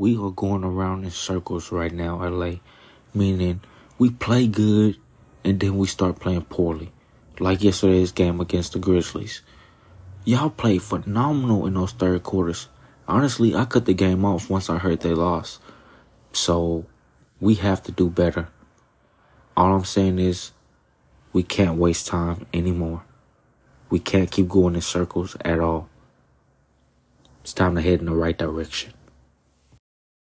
we are going around in circles right now, LA. Meaning we play good and then we start playing poorly. Like yesterday's game against the Grizzlies. Y'all played phenomenal in those third quarters. Honestly, I cut the game off once I heard they lost. So we have to do better. All I'm saying is we can't waste time anymore. We can't keep going in circles at all. It's time to head in the right direction.